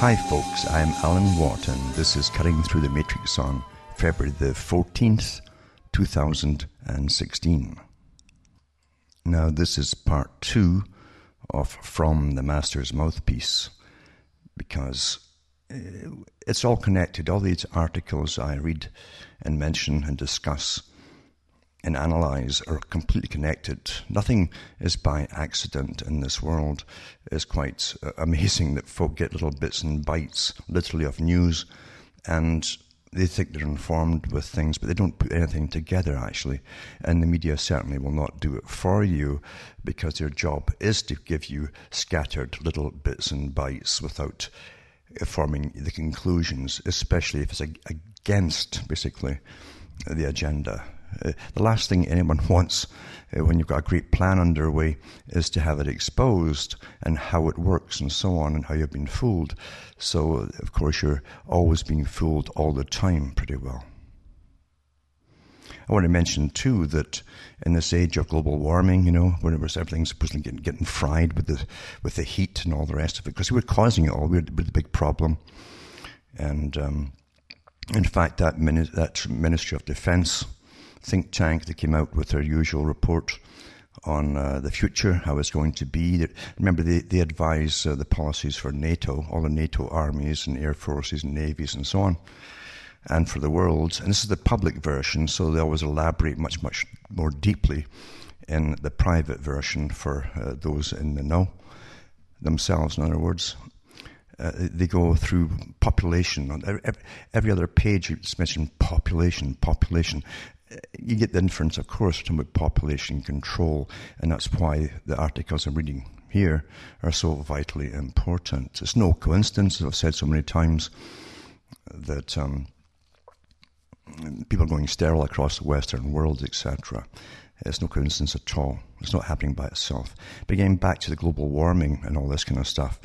Hi, folks, I'm Alan and this is Cutting Through the Matrix on February the 14th, 2016. Now, this is part two of From the Master's Mouthpiece because uh, it's all connected. All these articles I read and mention and discuss and analyze are completely connected. Nothing is by accident in this world. It's quite uh, amazing that folk get little bits and bites, literally, of news, and they think they're informed with things, but they don't put anything together actually. And the media certainly will not do it for you because their job is to give you scattered little bits and bites without forming the conclusions, especially if it's against basically the agenda. Uh, the last thing anyone wants uh, when you've got a great plan underway is to have it exposed and how it works and so on and how you've been fooled. So, of course, you're always being fooled all the time pretty well. I want to mention too that in this age of global warming, you know, where everything's supposedly getting, getting fried with the with the heat and all the rest of it, because we were causing it all. We're, we're the big problem, and um, in fact, that mini- that Ministry of Defence think tank that came out with their usual report on uh, the future, how it's going to be. Remember, they, they advise uh, the policies for NATO, all the NATO armies and air forces and navies and so on, and for the world. And this is the public version, so they always elaborate much, much more deeply in the private version for uh, those in the know themselves, in other words. Uh, they go through population. Every, every other page it's mentioned population, population you get the inference, of course, from population control, and that's why the articles I'm reading here are so vitally important. It's no coincidence, as I've said so many times, that um, people are going sterile across the Western world, etc. It's no coincidence at all. It's not happening by itself. But getting back to the global warming and all this kind of stuff,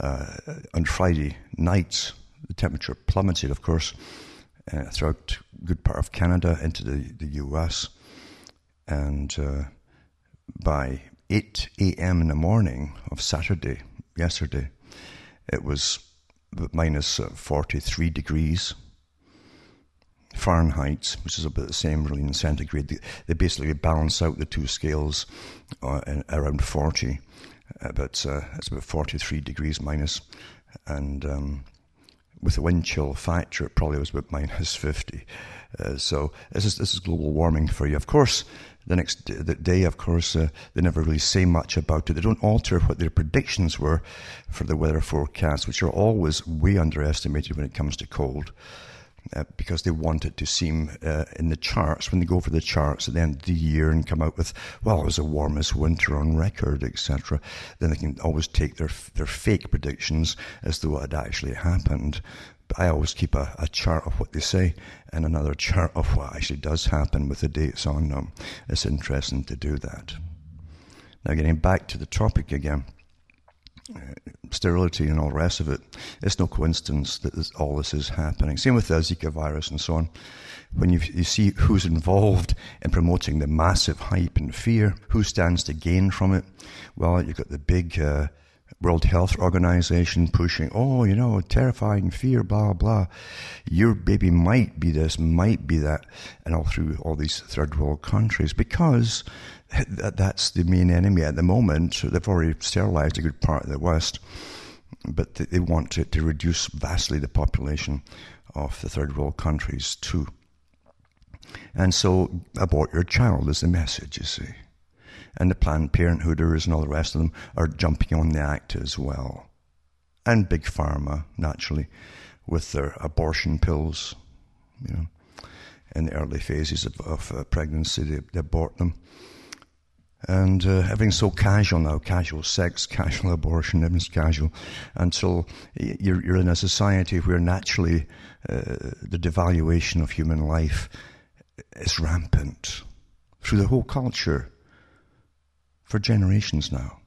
uh, on Friday night, the temperature plummeted, of course, uh, throughout good part of Canada into the, the US. And uh, by 8 a.m. in the morning of Saturday, yesterday, it was uh, 43 degrees Fahrenheit, which is about the same really in centigrade. They, they basically balance out the two scales uh, around 40, uh, but uh, it's about 43 degrees minus, and um, with the wind chill factor, it probably was about minus 50. Uh, so this is, this is global warming for you. Of course, the next day, the day of course, uh, they never really say much about it. They don't alter what their predictions were for the weather forecast, which are always way underestimated when it comes to cold uh, because they want it to seem uh, in the charts. When they go for the charts at the end of the year and come out with well it was the warmest winter on record etc then they can always take their their fake predictions as though it had actually happened. But I always keep a, a chart of what they say and another chart of what actually does happen with the dates on them. It's interesting to do that. Now getting back to the topic again sterility and all the rest of it. It's no coincidence that this, all this is happening. Same with the Zika virus and so on. When you, you see who's involved in promoting the massive hype and fear, who stands to gain from it, well, you've got the big uh, World Health Organization pushing, oh, you know, terrifying fear, blah, blah. Your baby might be this, might be that, and all through all these third world countries because that's the main enemy at the moment. They've already sterilized a good part of the West, but they want to, to reduce vastly the population of the third world countries too. And so, abort your child is the message, you see. And the Planned Parenthooders and all the rest of them are jumping on the act as well. And Big Pharma, naturally, with their abortion pills, you know, in the early phases of, of uh, pregnancy, they, they abort them and uh, everything's so casual now casual sex, casual abortion, everything's casual until you're, you're in a society where naturally uh, the devaluation of human life is rampant through the whole culture for generations now.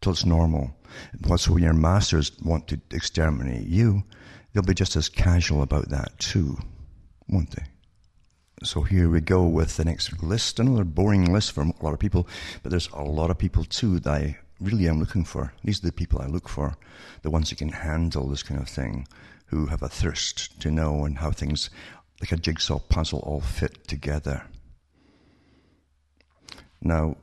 Till it's normal. Plus, when your masters want to exterminate you, they'll be just as casual about that too, won't they? So here we go with the next list. Another boring list for a lot of people, but there's a lot of people too that I really am looking for. These are the people I look for, the ones who can handle this kind of thing, who have a thirst to know and how things, like a jigsaw puzzle, all fit together. Now,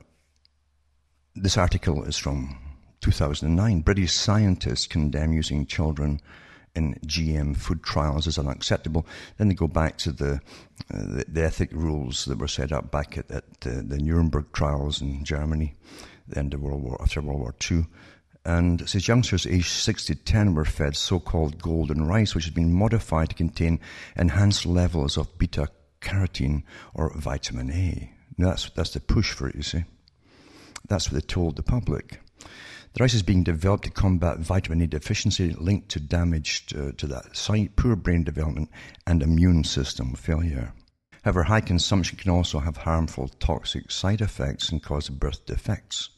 this article is from 2009. British scientists condemn using children in GM food trials as unacceptable. Then they go back to the, uh, the, the, ethic rules that were set up back at, at uh, the Nuremberg trials in Germany, the end of World War after World War II. And it says youngsters aged 6 to 10 were fed so-called golden rice, which has been modified to contain enhanced levels of beta carotene or vitamin A. Now that's that's the push for it, you see. That's what they told the public. The rice is being developed to combat vitamin A deficiency linked to damage to, to that site, poor brain development, and immune system failure. However, high consumption can also have harmful toxic side effects and cause birth defects.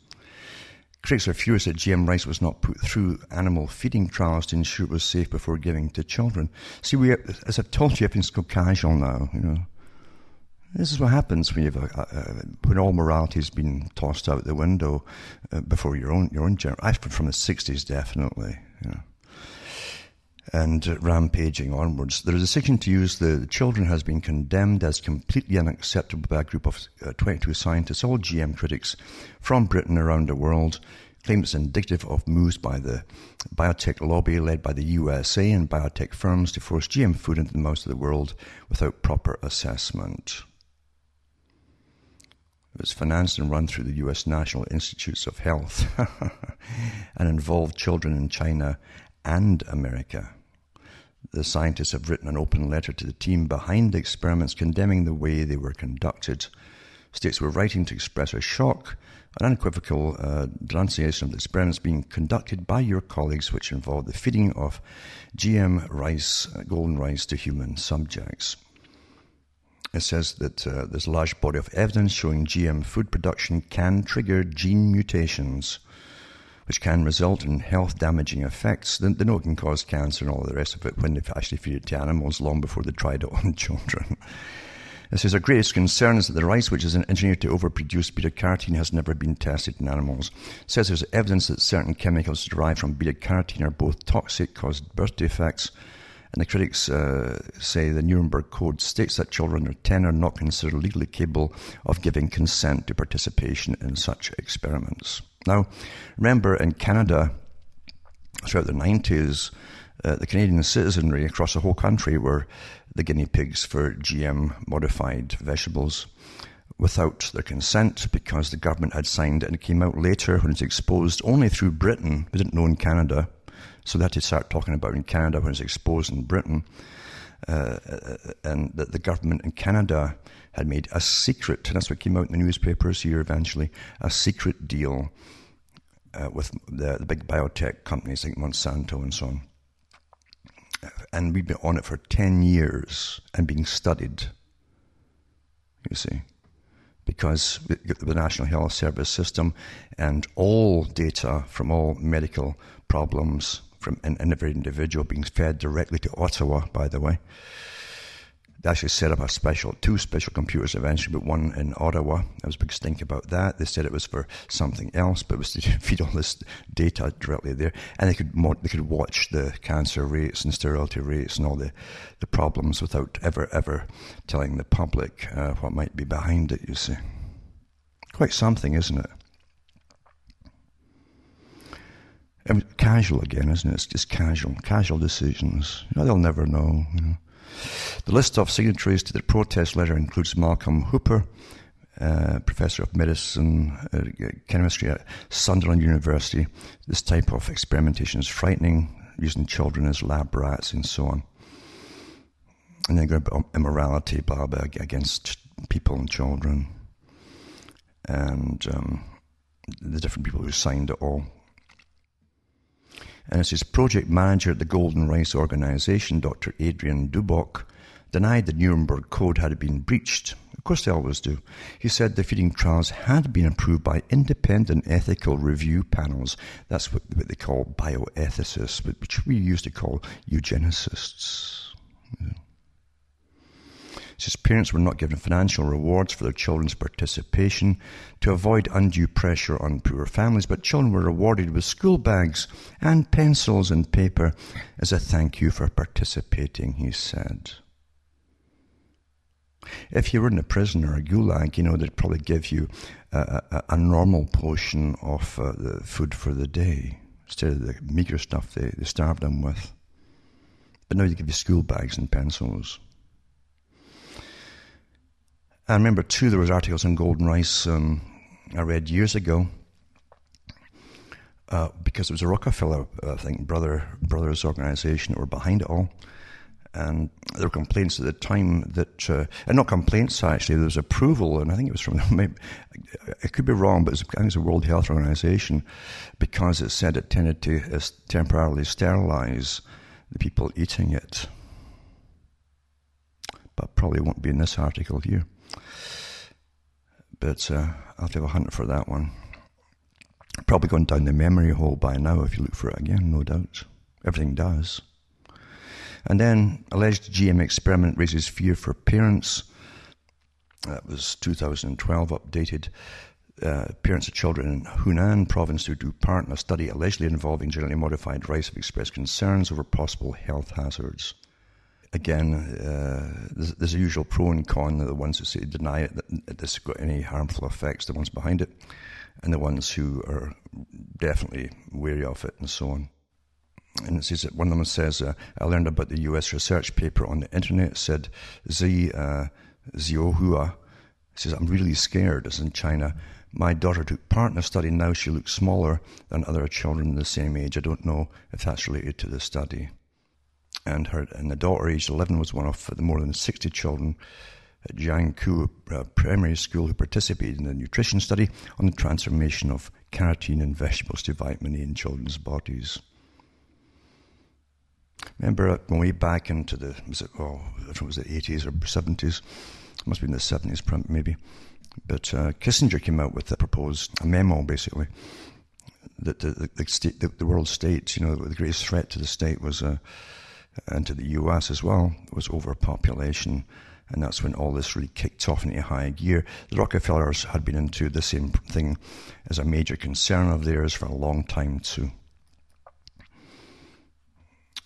Critics are furious that GM rice was not put through animal feeding trials to ensure it was safe before giving to children. See, we, as I've told you, everything's go casual now. You know, this is what happens when you've a, a, when all morality has been tossed out the window uh, before your own your own generation. From the '60s, definitely, you know, and uh, rampaging onwards. The decision to use the children has been condemned as completely unacceptable by a group of uh, 22 scientists, all GM critics from Britain around the world. Claim it's indicative of moves by the biotech lobby led by the USA and biotech firms to force GM food into the mouths of the world without proper assessment. It was financed and run through the U.S. National Institutes of Health and involved children in China and America. The scientists have written an open letter to the team behind the experiments condemning the way they were conducted. States were writing to express a shock, an unequivocal uh, denunciation of the experiments being conducted by your colleagues, which involved the feeding of GM rice, uh, golden rice, to human subjects. It says that uh, there's a large body of evidence showing GM food production can trigger gene mutations, which can result in health damaging effects. They, they know it can cause cancer and all the rest of it when they've actually fed it to animals long before they tried it on children. It says our greatest concern is that the rice, which is engineered to overproduce beta carotene, has never been tested in animals. It says there's evidence that certain chemicals derived from beta carotene are both toxic, cause birth defects, and the critics uh, say the Nuremberg Code states that children under 10 are not considered legally capable of giving consent to participation in such experiments. Now, remember in Canada, throughout the 90s, uh, the Canadian citizenry across the whole country were the guinea pigs for GM modified vegetables without their consent because the government had signed and it came out later when it was exposed only through Britain. We didn't know in Canada so they had to start talking about in Canada when it was exposed in Britain. Uh, uh, and that the government in Canada had made a secret, and that's what came out in the newspapers here eventually, a secret deal uh, with the, the, big biotech companies like Monsanto and so on. And we've been on it for 10 years and being studied, you see, because the National Health Service system and all data from all medical problems from in, every individual being fed directly to Ottawa, by the way. They actually set up a special, two special computers eventually, but one in Ottawa. There was a big stink about that. They said it was for something else, but it was to feed all this data directly there. And they could they could watch the cancer rates and sterility rates and all the, the problems without ever, ever telling the public uh, what might be behind it, you see. Quite something, isn't it? Casual again, isn't it? It's just casual, casual decisions. You know, they'll never know. You know. The list of signatories to the protest letter includes Malcolm Hooper, uh, professor of medicine, uh, chemistry at Sunderland University. This type of experimentation is frightening, using children as lab rats and so on. And then immorality, blah, blah, against people and children. And um, the different people who signed it all and as his project manager at the Golden Rice Organization, Dr. Adrian Dubock, denied the Nuremberg Code had been breached. Of course, they always do. He said the feeding trials had been approved by independent ethical review panels. That's what, what they call bioethicists, which we used to call eugenicists. Hmm. Says parents were not given financial rewards for their children's participation to avoid undue pressure on poor families, but children were rewarded with school bags and pencils and paper as a thank you for participating, he said. If you were in a prison or a gulag, you know, they'd probably give you a, a, a normal portion of uh, the food for the day instead of the meager stuff they, they starved them with. But now they give you school bags and pencils. I remember too, there was articles on golden rice um, I read years ago uh, because it was a Rockefeller, I think, brother brothers organization that were behind it all. And there were complaints at the time that, uh, and not complaints actually, there was approval, and I think it was from, maybe, it could be wrong, but was, I think it was the World Health Organization because it said it tended to uh, temporarily sterilize the people eating it. But probably won't be in this article here. But uh, I'll have a hunt for that one. Probably gone down the memory hole by now if you look for it again, no doubt. Everything does. And then, alleged GM experiment raises fear for parents. That was 2012, updated. Uh, parents of children in Hunan province who do part in a study allegedly involving genetically modified rice have expressed concerns over possible health hazards. Again, uh, there's, there's, a usual pro and con. The ones who say deny it, that this has got any harmful effects, the ones behind it, and the ones who are definitely wary of it, and so on. And it says that one of them says, uh, I learned about the US research paper on the internet, said Zi uh, Ziohua says, I'm really scared, as in China. My daughter took part in a study, now she looks smaller than other children the same age. I don't know if that's related to the study. And her and the daughter, aged 11, was one of the more than 60 children at Jiangku uh, Primary School who participated in the nutrition study on the transformation of carotene and vegetables to vitamin A in children's bodies. Remember when we back into the was it oh it was the 80s or 70s, it must be in the 70s maybe. But uh, Kissinger came out with a proposed a memo basically that the the, the, state, the, the world states, you know, the greatest threat to the state was uh, and to the U.S. as well was overpopulation. And that's when all this really kicked off into high gear. The Rockefellers had been into the same thing as a major concern of theirs for a long time too.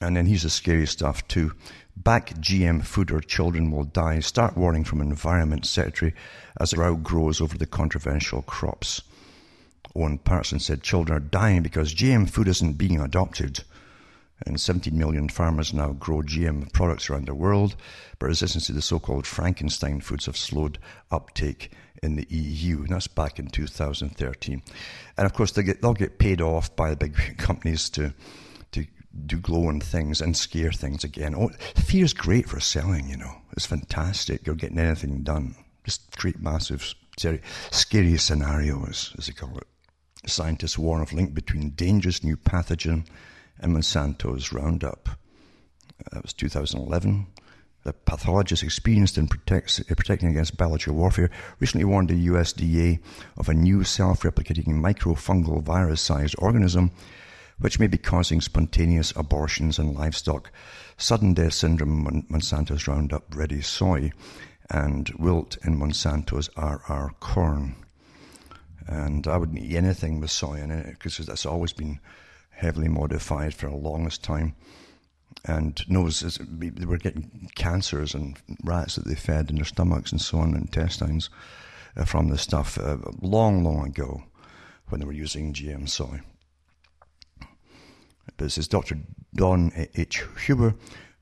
And then here's the scary stuff too. Back GM food or children will die. Start warning from Environment Secretary as the row grows over the controversial crops. Owen Paterson said children are dying because GM food isn't being adopted. And 17 million farmers now grow GM products around the world, but resistance to the so-called Frankenstein foods have slowed uptake in the EU. And that's back in 2013. And of course, they get, they'll get paid off by the big companies to do glowing things and scare things again. Oh, fear is great for selling, you know. It's fantastic. You're getting anything done. Just create massive, scary scenarios, as they call it. Scientists warn of link between dangerous new pathogen and Monsanto's Roundup. Uh, that was 2011. The pathologist experienced in protects, uh, protecting against biological warfare recently warned the USDA of a new self-replicating microfungal virus-sized organism which may be causing spontaneous abortions in livestock, sudden death syndrome in Monsanto's Roundup Ready soy, and wilt in Monsanto's RR corn. And I wouldn't eat anything with soy in it because that's always been heavily modified for the longest time. And knows they were getting cancers and rats that they fed in their stomachs and so on, intestines uh, from this stuff uh, long, long ago when they were using GM soy. But this is Dr. Don H. Huber.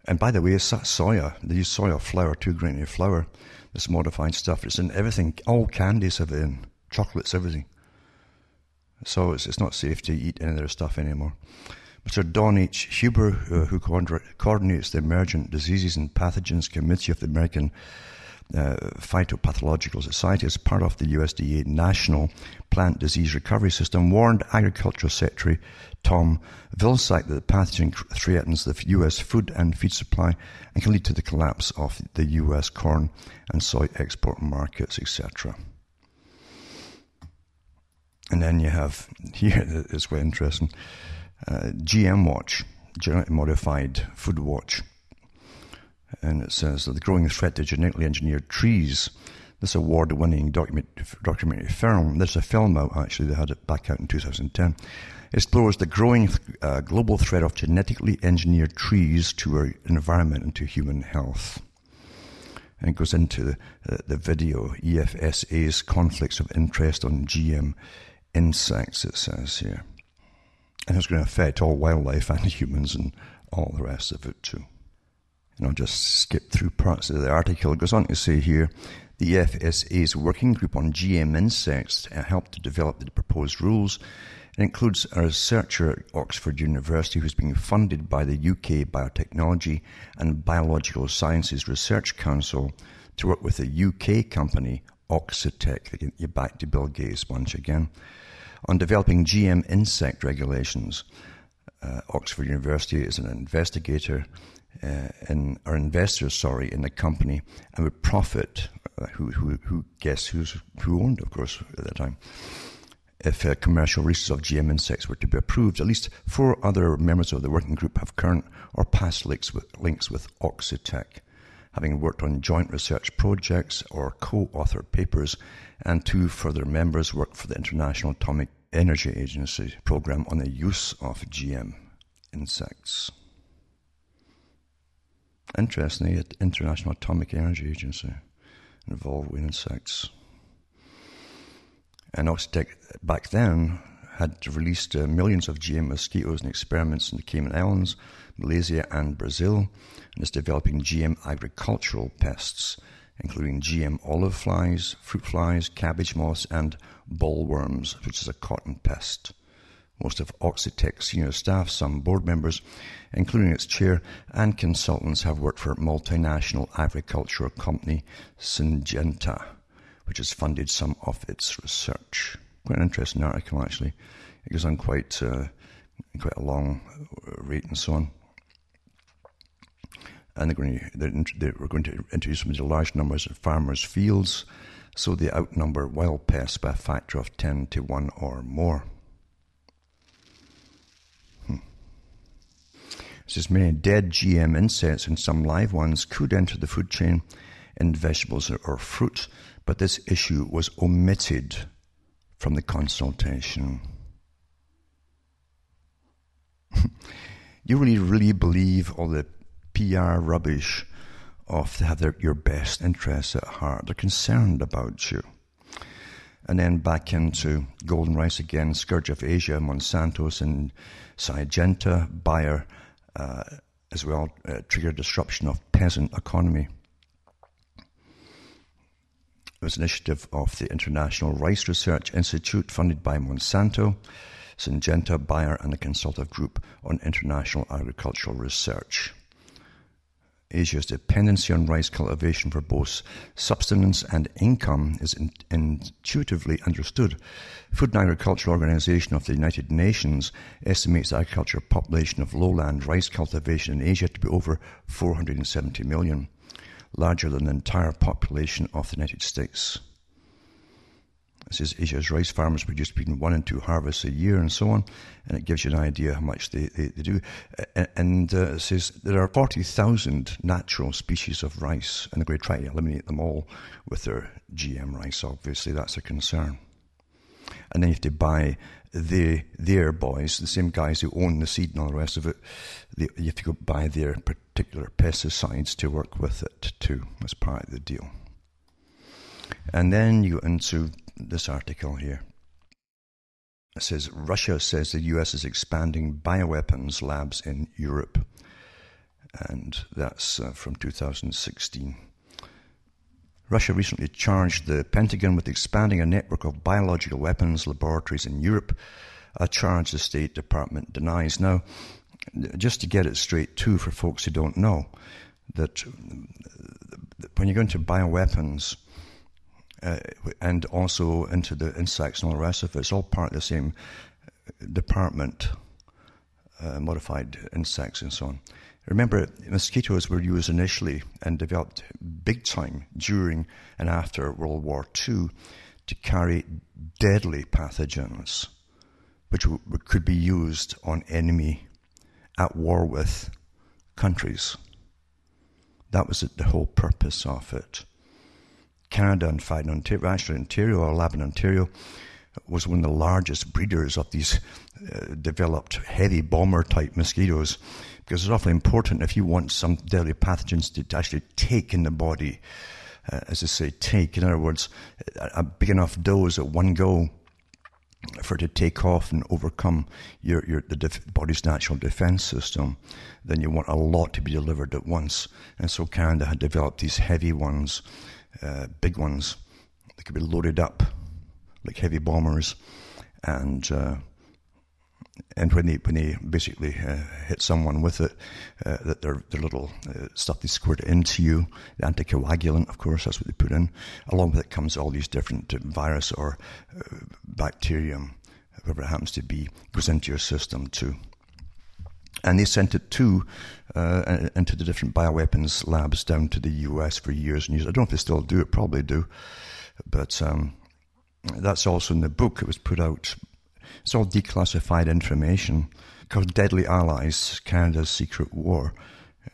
And by the way, it's that soya. They use soya flour, two grain of flour. This modified stuff. It's in everything. All candies have it in. Chocolates, everything. So it's, it's not safe to eat any of their stuff anymore. Mr. Don H. Huber, uh, who coordinates the Emergent Diseases and Pathogens Committee of the American uh, Phytopathological Society, as part of the USDA National Plant Disease Recovery System, warned Agriculture Secretary Tom Vilsack that the pathogen threatens the U.S. food and feed supply and can lead to the collapse of the U.S. corn and soy export markets, etc. And then you have here, it's quite interesting, uh, GM Watch, Genetically Modified Food Watch. And it says that the growing threat to genetically engineered trees. This award winning documentary film, there's a film out actually, they had it back out in 2010, explores the growing uh, global threat of genetically engineered trees to our environment and to human health. And it goes into the, uh, the video, EFSA's conflicts of interest on GM insects, it says here. And it's going to affect all wildlife and humans and all the rest of it too. And I'll just skip through parts of the article. It goes on to say here the EFSA's working group on GM insects helped to develop the proposed rules. It includes a researcher at Oxford University who's being funded by the UK Biotechnology and Biological Sciences Research Council to work with a UK company, Oxitec. You're back to Bill Gates once again on developing GM insect regulations. Uh, Oxford University is an investigator uh, in, or investors, sorry, in the company and would profit. Uh, who, who, who guess who's who owned, of course, at that time. If uh, commercial releases of GM insects were to be approved, at least four other members of the working group have current or past links with, links with Oxitec, having worked on joint research projects or co-authored papers, and two further members work for the International Atomic Energy Agency program on the use of GM insects. Interestingly, the International Atomic Energy Agency involved with insects. And Oxitec back then had released uh, millions of GM mosquitoes in experiments in the Cayman Islands, Malaysia, and Brazil, and is developing GM agricultural pests, including GM olive flies, fruit flies, cabbage moths, and bollworms, which is a cotton pest. Most of Oxitec's senior staff, some board members, including its chair, and consultants have worked for multinational agricultural company Syngenta, which has funded some of its research. Quite an interesting article, actually. It goes on quite, uh, quite a long rate and so on. And they're going to, they're, they're going to introduce them into large numbers of farmers' fields, so they outnumber wild pests by a factor of 10 to 1 or more. Hmm. Says many dead GM insects and some live ones could enter the food chain in vegetables or fruit, but this issue was omitted from the consultation. you really, really believe all the PR rubbish off. they have their, your best interests at heart. They're concerned about you. And then back into golden rice again, scourge of Asia, Monsanto's and Syngenta, Bayer, uh, as well uh, trigger disruption of peasant economy. It was an initiative of the International Rice Research Institute funded by Monsanto, Syngenta, Bayer, and the Consultative Group on International Agricultural Research. Asia's dependency on rice cultivation for both subsistence and income is in, intuitively understood. Food and Agriculture Organization of the United Nations estimates the agricultural population of lowland rice cultivation in Asia to be over 470 million, larger than the entire population of the United States. It says Asia's rice farmers produce between one and two harvests a year and so on, and it gives you an idea how much they, they, they do. And uh, it says there are 40,000 natural species of rice, and they're going to try to eliminate them all with their GM rice, obviously, that's a concern. And then you have to buy the, their boys, the same guys who own the seed and all the rest of it, they, you have to go buy their particular pesticides to work with it too, as part of the deal. And then you go into this article here. It says Russia says the US is expanding bioweapons labs in Europe. And that's uh, from 2016. Russia recently charged the Pentagon with expanding a network of biological weapons laboratories in Europe, a charge the State Department denies. Now, just to get it straight, too, for folks who don't know, that when you go into bioweapons, uh, and also into the insects and all the rest of it. It's all part of the same department, uh, modified insects and so on. Remember, mosquitoes were used initially and developed big time during and after World War II to carry deadly pathogens, which w- could be used on enemy at war with countries. That was the whole purpose of it. Canada, in fact, Ontario, actually Ontario, or lab in Ontario, was one of the largest breeders of these uh, developed heavy bomber type mosquitoes because it's awfully important if you want some deadly pathogens to, actually take in the body, uh, as I say, take. In other words, a, a big enough dose at one go for it to take off and overcome your, your the def- body's natural defense system, then you want a lot to be delivered at once. And so Canada had developed these heavy ones, uh, big ones that could be loaded up like heavy bombers, and uh, and when they when they basically uh, hit someone with it, uh, that their their little uh, stuff they squirt into you, the anticoagulant, of course, that's what they put in. Along with it comes all these different uh, virus or bacterium, whatever it happens to be, goes into your system too. And they sent it to uh, into the different bioweapons labs down to the U.S. for years and years. I don't know if they still do it, probably do, but um, that's also in the book. It was put out it's all declassified information called Deadly Allies Canada's Secret War.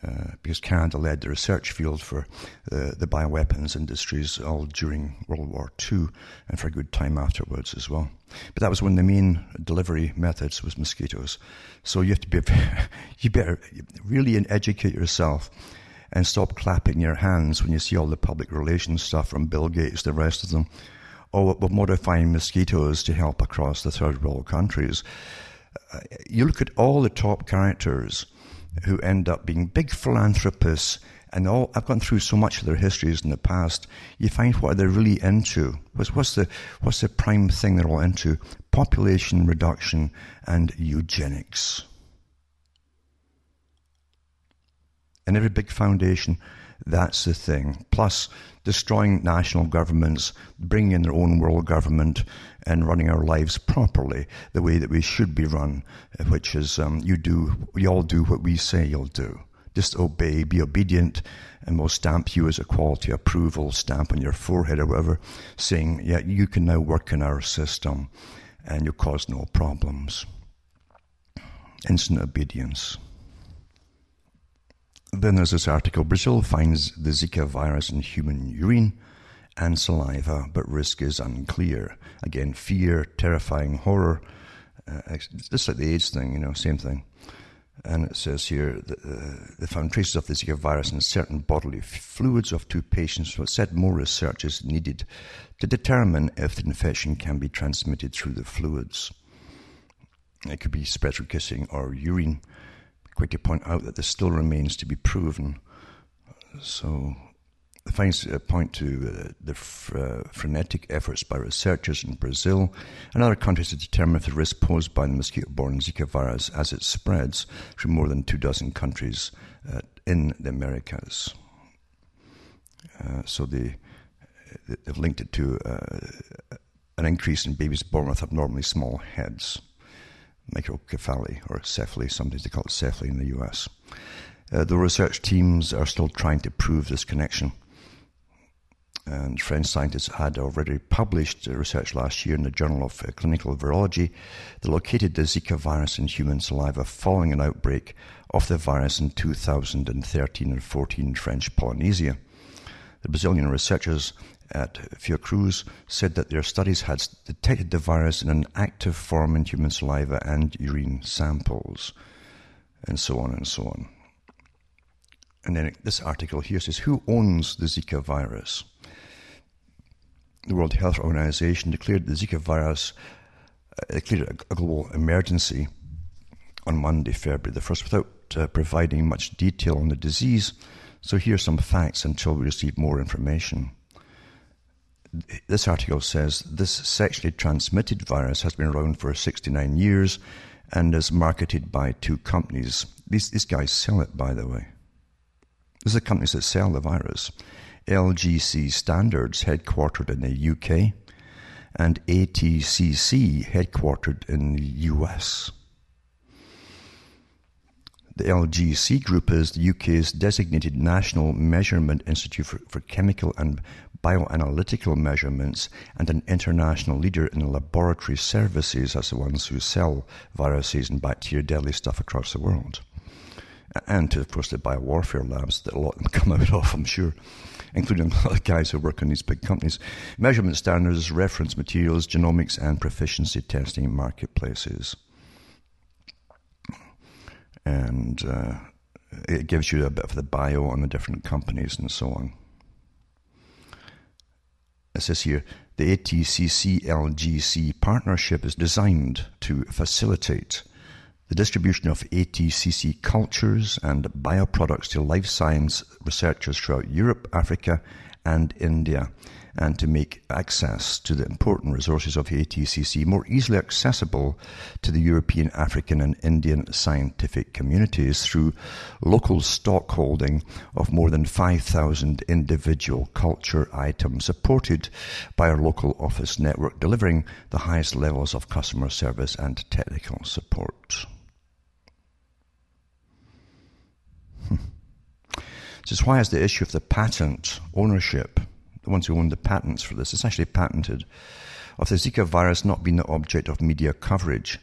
Uh, because Canada led the research field for uh, the bioweapons industries all during World War II and for a good time afterwards as well. But that was one of the main delivery methods was mosquitoes. So you have to be, you better really educate yourself and stop clapping your hands when you see all the public relations stuff from Bill Gates, the rest of them or we're modifying mosquitoes to help across the third world countries. Uh, you look at all the top characters who end up being big philanthropists and all I've gone through so much of their histories in the past. You find what they're really into. What's, what's the what's the prime thing they're all into? Population reduction and eugenics. And every big foundation, that's the thing. Plus, destroying national governments, bringing in their own world government, and running our lives properly the way that we should be run, which is um, you do, we all do what we say you'll do. Just obey, be obedient, and we'll stamp you as a quality approval stamp on your forehead or whatever, saying, yeah, you can now work in our system and you'll cause no problems. Instant obedience. Then there's this article Brazil finds the Zika virus in human urine and saliva, but risk is unclear. Again, fear, terrifying horror. Uh, just like the AIDS thing, you know, same thing. And it says here that uh, they found traces of the Zika virus in certain bodily fluids of two patients. But said more research is needed to determine if the infection can be transmitted through the fluids. It could be spread through kissing or urine quick to point out that this still remains to be proven. So, the findings uh, point to uh, the uh, frenetic efforts by researchers in Brazil and other countries to determine if the risk posed by the mosquito borne Zika virus as it spreads through more than two dozen countries in the Americas. Uh, so, they, they've linked it to uh, an increase in babies born with abnormally small heads microcephaly or cephaly, sometimes they call it cephaly in the US. Uh, the research teams are still trying to prove this connection. And French scientists had already published research last year in the Journal of uh, Clinical Virology that located the Zika virus in human saliva following an outbreak of the virus in 2013 and 14 in French Polynesia. The Brazilian researchers at Fiocruz said that their studies had detected the virus in an active form in human saliva and urine samples, and so on and so on. And then this article here says Who owns the Zika virus? The World Health Organization declared the Zika virus uh, declared a global emergency on Monday, February the 1st, without uh, providing much detail on the disease. So here are some facts until we receive more information this article says this sexually transmitted virus has been around for 69 years and is marketed by two companies. These, these guys sell it, by the way. These are companies that sell the virus. LGC Standards, headquartered in the UK, and ATCC, headquartered in the US. The LGC Group is the UK's designated National Measurement Institute for, for Chemical and bioanalytical measurements and an international leader in laboratory services as the ones who sell viruses and bacteria deadly stuff across the world. and to, of course, the biowarfare labs that a lot of them come out of, I'm sure, including a lot of guys who work in these big companies. Measurement standards, reference materials, genomics, and proficiency testing marketplaces. And uh, it gives you a bit of the bio on the different companies and so on. It says here the ATCC LGC partnership is designed to facilitate the distribution of ATCC cultures and bioproducts to life science researchers throughout Europe, Africa, and India and to make access to the important resources of the ATCC more easily accessible to the European, African, and Indian scientific communities through local stockholding of more than 5,000 individual culture items supported by our local office network, delivering the highest levels of customer service and technical support. Hmm. This is why is the issue of the patent ownership the ones who own the patents for this, it's actually patented, of the Zika virus not being the object of media coverage.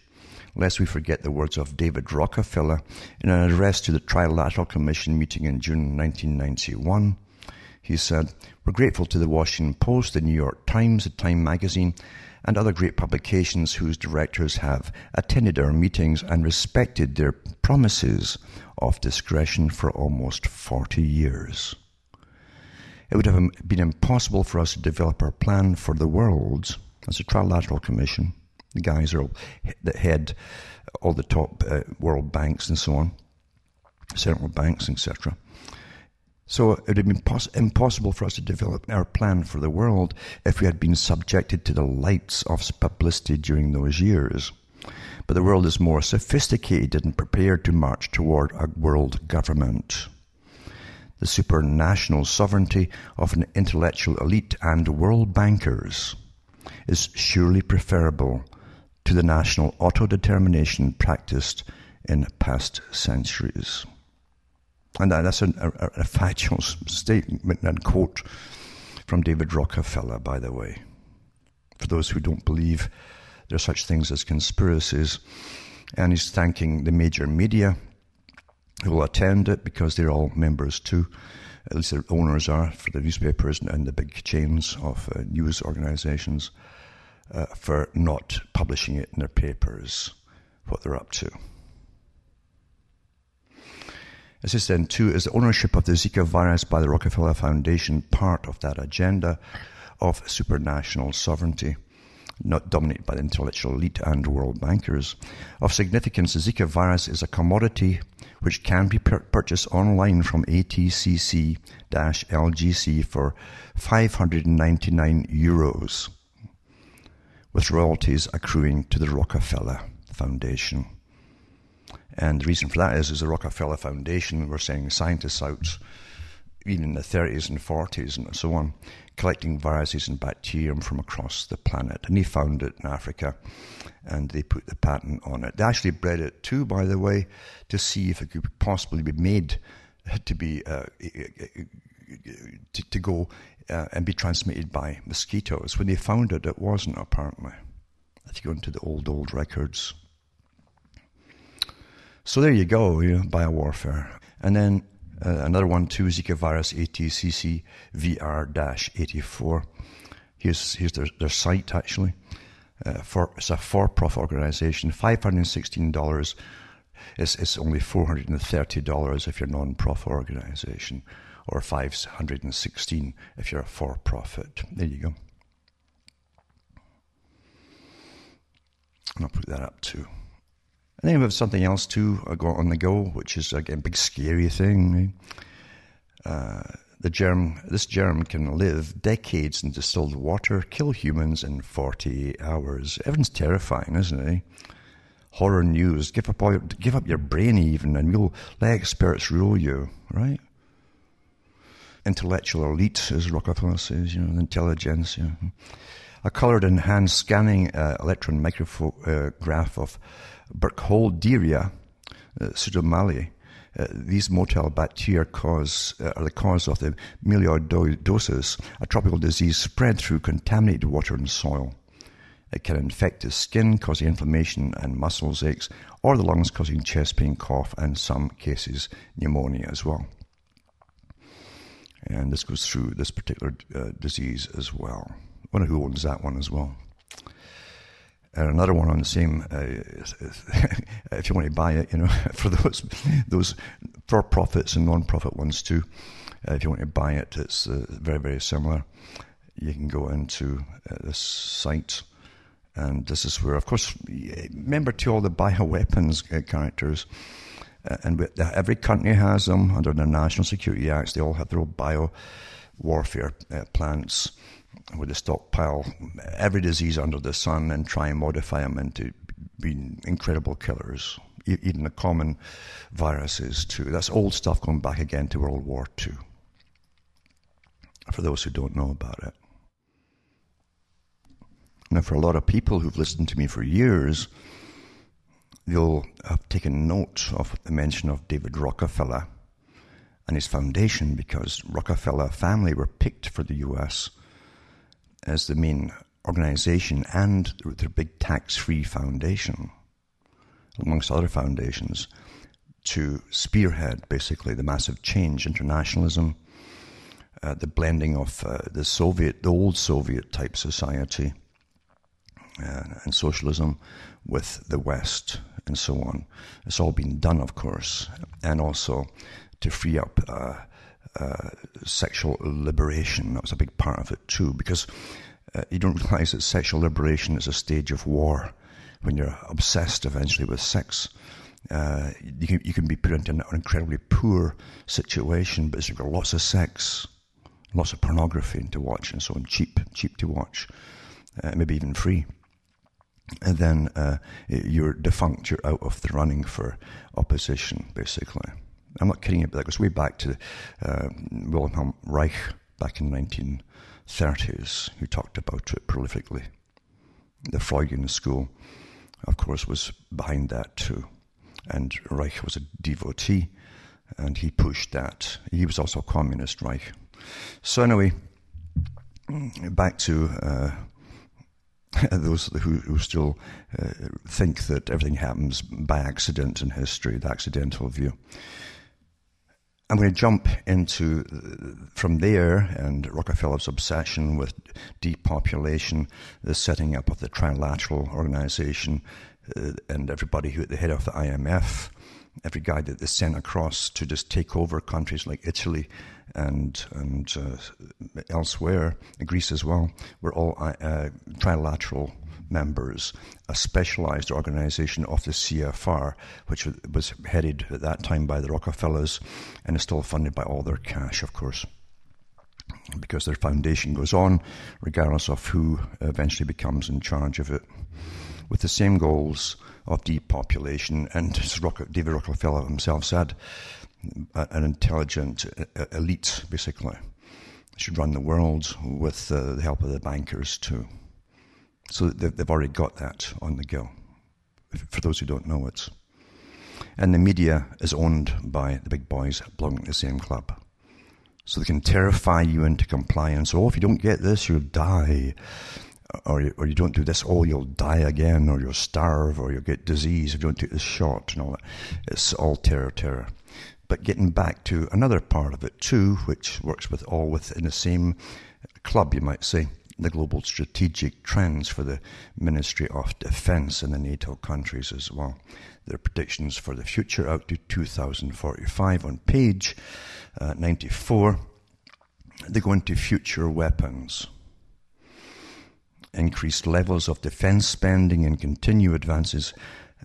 Lest we forget the words of David Rockefeller in an address to the Trilateral Commission meeting in June 1991. He said, We're grateful to the Washington Post, the New York Times, the Time magazine, and other great publications whose directors have attended our meetings and respected their promises of discretion for almost 40 years. It would have been impossible for us to develop our plan for the world as a trilateral commission. The guys are all, that head all the top uh, world banks and so on, central banks, etc. So it would have been pos- impossible for us to develop our plan for the world if we had been subjected to the lights of publicity during those years. But the world is more sophisticated and prepared to march toward a world government the supranational sovereignty of an intellectual elite and world bankers is surely preferable to the national autodetermination practiced in past centuries. And that's a, a, a factual statement and quote from David Rockefeller, by the way. For those who don't believe there are such things as conspiracies, and he's thanking the major media who will attend it because they're all members too. At least the owners are for the newspapers and the big chains of uh, news organizations uh, for not publishing it in their papers, what they're up to. As I said, too, is the ownership of the Zika virus by the Rockefeller Foundation part of that agenda of supranational sovereignty? not dominated by the intellectual elite and world bankers. Of significance, the Zika virus is a commodity which can be per- purchased online from ATCC-LGC for 599 euros, with royalties accruing to the Rockefeller Foundation. And the reason for that is, is the Rockefeller Foundation, were sending scientists out even in the 30s and 40s and so on, collecting viruses and bacterium from across the planet. And he found it in Africa and they put the patent on it. They actually bred it too, by the way, to see if it could possibly be made to be uh, to, to, go uh, and be transmitted by mosquitoes. When they found it, it wasn't apparently. If you go into the old old records. So there you go, you know, biowarfare. And then another one too, Zika virus ATCC VR-84. Here's, here's their, their site actually. Uh, for, it's a for-profit organization. $516 is it's only $430 if you're a non-profit organization, or 516 if you're a for-profit. There you go. And I'll put that up too. And then we have something else too I got on the go, which is again a big scary thing. Uh, the germ, this germ can live decades in distilled water, kill humans in 48 hours. Everyone's terrifying, isn't it? Horror news. Give up, all, give up your brain even, and we'll let experts rule you, right? Intellectual elite, as Rockefeller says, you know, intelligence. You know. A colored and hand scanning uh, electron micrograph of Burkholderia uh, pseudomallei. Uh, these motile bacteria cause, uh, are the cause of the melioidosis, a tropical disease spread through contaminated water and soil. It can infect the skin, causing inflammation and muscles aches, or the lungs, causing chest pain, cough, and some cases pneumonia as well. And this goes through this particular uh, disease as well. I wonder who owns that one as well. And another one on the same, uh, if you want to buy it, you know, for those those for profits and non profit ones too. Uh, if you want to buy it, it's uh, very very similar. You can go into uh, this site, and this is where, of course, remember to all the bioweapons uh, characters. Uh, and every country has them under their national security acts. They all have their own bio warfare plants with a stockpile every disease under the sun and try and modify them into being incredible killers. Even the common viruses too. That's old stuff going back again to World War II. For those who don't know about it. Now, for a lot of people who've listened to me for years, they'll have taken note of the mention of David Rockefeller and his foundation because Rockefeller family were picked for the U.S as the main organization and their big tax free foundation, amongst other foundations, to spearhead basically the massive change, internationalism, uh, the blending of uh, the Soviet, the old Soviet type society uh, and socialism with the West and so on. It's all been done, of course, and also to free up uh, sexual liberation. That was a big part of it too, because uh, you don't realize that sexual liberation is a stage of war. When you're obsessed eventually with sex, uh, you, can, you can be put into an incredibly poor situation, but you've got lots of sex, lots of pornography to watch, and so on, cheap, cheap to watch, uh, maybe even free. And then uh, you're defunct, you're out of the running for opposition, basically. I'm not kidding you, but that goes way back to uh, Wilhelm Reich back in the 1930s, who talked about it prolifically. The Freudian school, of course, was behind that too. And Reich was a devotee, and he pushed that. He was also a communist, Reich. So anyway, back to uh, those who, who still uh, think that everything happens by accident in history, the accidental view. I'm going to jump into uh, from there and Rockefeller's obsession with depopulation, the setting up of the trilateral organization, uh, and everybody who at the head of the IMF, every guy that they sent across to just take over countries like Italy and and uh, elsewhere, Greece as well, were all uh, trilateral members, a specialized organization of the CFR, which was headed at that time by the Rockefellers and is still funded by all their cash, of course. Because their foundation goes on, regardless of who eventually becomes in charge of it, with the same goals of depopulation. And as David Rockefeller himself said, an intelligent elite, basically, should run the world with uh, the help of the bankers, too. So they've already got that on the go. For those who don't know it. And the media is owned by the big boys belonging to the same club. So they can terrify you into compliance. Oh, if you don't get this, you'll die. Or or you don't do this, oh, you'll die again, or you'll starve, or you'll get disease if you don't take this shot, and all that. It's all terror, terror. But getting back to another part of it too, which works with all within the same club, you might say the global strategic trends for the Ministry of Defense in the NATO countries as well. Their predictions for the future out to 2045 on page uh, 94. They go into future weapons. Increased levels of defense spending and continued advances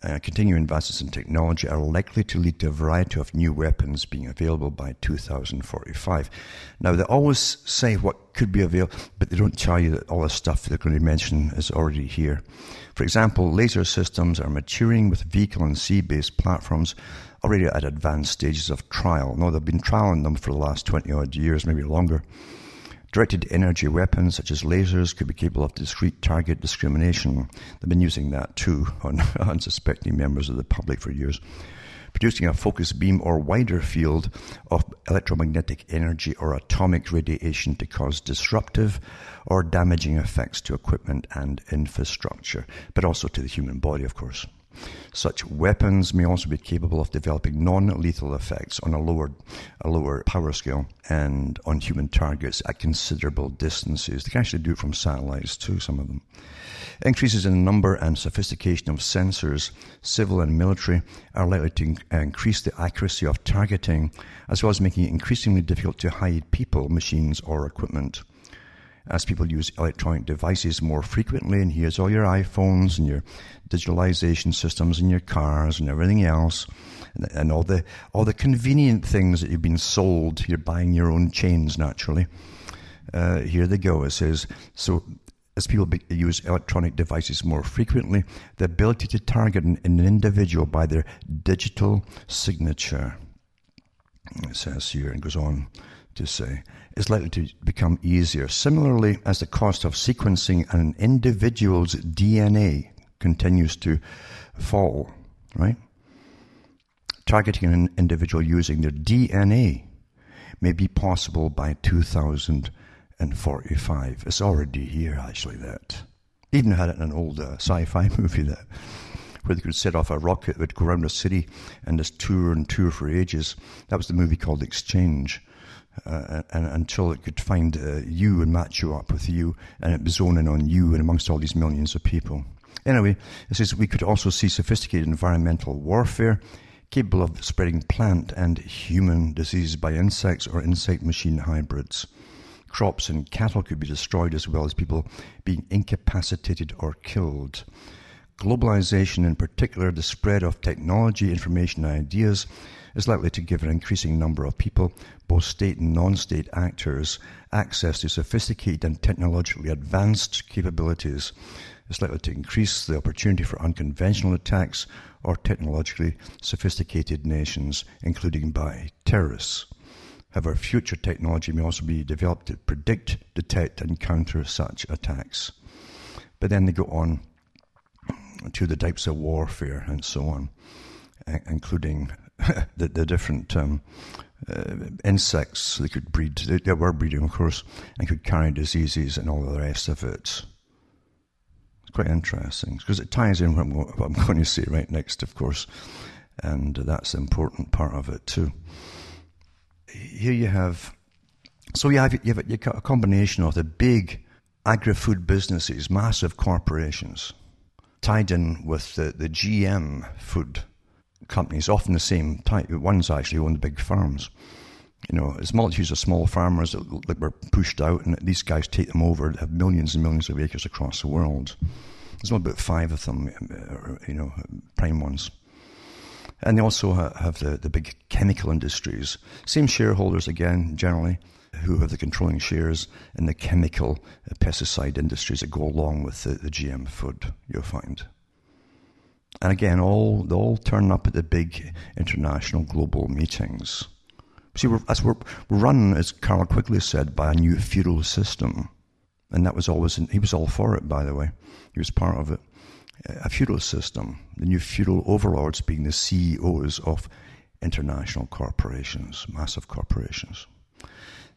uh, continuing advances in technology are likely to lead to a variety of new weapons being available by 2045. Now, they always say what could be available, but they don't tell you that all the stuff they're going to mention is already here. For example, laser systems are maturing with vehicle and sea based platforms already at advanced stages of trial. No, they've been trialing them for the last 20 odd years, maybe longer. Directed energy weapons such as lasers could be capable of discrete target discrimination. They've been using that too on unsuspecting members of the public for years. producing a focused beam or wider field of electromagnetic energy or atomic radiation to cause disruptive or damaging effects to equipment and infrastructure, but also to the human body, of course. Such weapons may also be capable of developing non-lethal effects on a lower, a lower power scale and on human targets at considerable distances. They can actually do it from satellites too, some of them. Increases in number and sophistication of sensors, civil and military, are likely to increase the accuracy of targeting, as well as making it increasingly difficult to hide people, machines, or equipment as people use electronic devices more frequently, and here's all your iPhones and your digitalization systems in your cars and everything else, and, and, all the all the convenient things that you've been sold. You're buying your own chains naturally. Uh, here they go. It says so. As people be, use electronic devices more frequently, the ability to target an, an individual by their digital signature, it says here, and goes on to say, is likely to become easier. Similarly, as the cost of sequencing an individual's DNA continues to fall, right? Targeting an individual using their DNA may be possible by 2045. It's already here, actually, that. Even had it in an old uh, sci fi movie that where they could set off a rocket that would go around a city and just tour and tour for ages. That was the movie called Exchange uh, and, until it could find uh, you and match you up with you, and it was zoning on you and amongst all these millions of people. Anyway, it says we could also see sophisticated environmental warfare capable of spreading plant and human diseases by insects or insect machine hybrids. Crops and cattle could be destroyed as well as people being incapacitated or killed. Globalization, in particular, the spread of technology, information, and ideas, is likely to give an increasing number of people, both state and non state actors, access to sophisticated and technologically advanced capabilities. It's likely to increase the opportunity for unconventional attacks or technologically sophisticated nations, including by terrorists. However, future technology may also be developed to predict, detect, and counter such attacks. But then they go on to the types of warfare and so on, including the, the different um, uh, insects they could breed. They, they, were breeding, of course, and could carry diseases and all the rest of it. It's quite interesting because it ties in what I'm, what I'm going to say right next, of course, and that's the important part of it too. Here you have, so you have, you have a combination of the big agri-food businesses, massive corporations, tied in with the, the GM food companies, often the same type. One's actually own the big farms. You know, it's multitudes of small farmers that, were pushed out, and these guys take them over. They have millions and millions of acres across the world. There's only about five of them, uh, you know, prime ones. And they also have the, the big chemical industries. Same shareholders again, generally, who have the controlling shares in the chemical pesticide industries that go along with the, the GM food, you'll find. And again, all they all turn up at the big international global meetings. See, we're, as we're, run, as Carroll Quigley said, by a new feudal system. And that was always, he was all for it, by the way. He was part of it. A feudal system, the new feudal overlords being the CEOs of international corporations, massive corporations.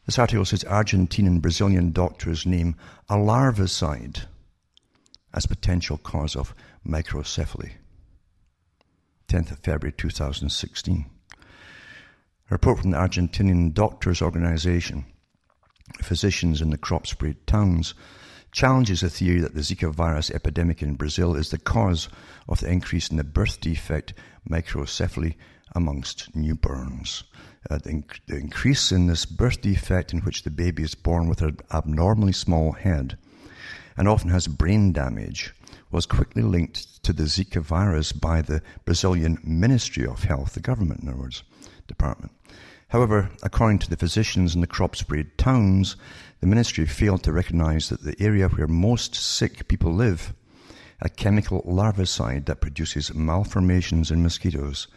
This article says Argentine and Brazilian doctors name a larvicide as potential cause of microcephaly. 10th of February 2016. A report from the Argentinian Doctors Organization, physicians in the crop sprayed towns, challenges the theory that the Zika virus epidemic in Brazil is the cause of the increase in the birth defect microcephaly amongst newborns. Uh, the, inc- the, increase in this birth defect, in which the baby is born with an abnormally small head and often has brain damage, was quickly linked to the Zika virus by the Brazilian Ministry of Health, the government, in other words, department. However, according to the physicians in the crop sprayed towns, the ministry failed to recognize that the area where most sick people live, a chemical larvicide that produces malformations in mosquitoes,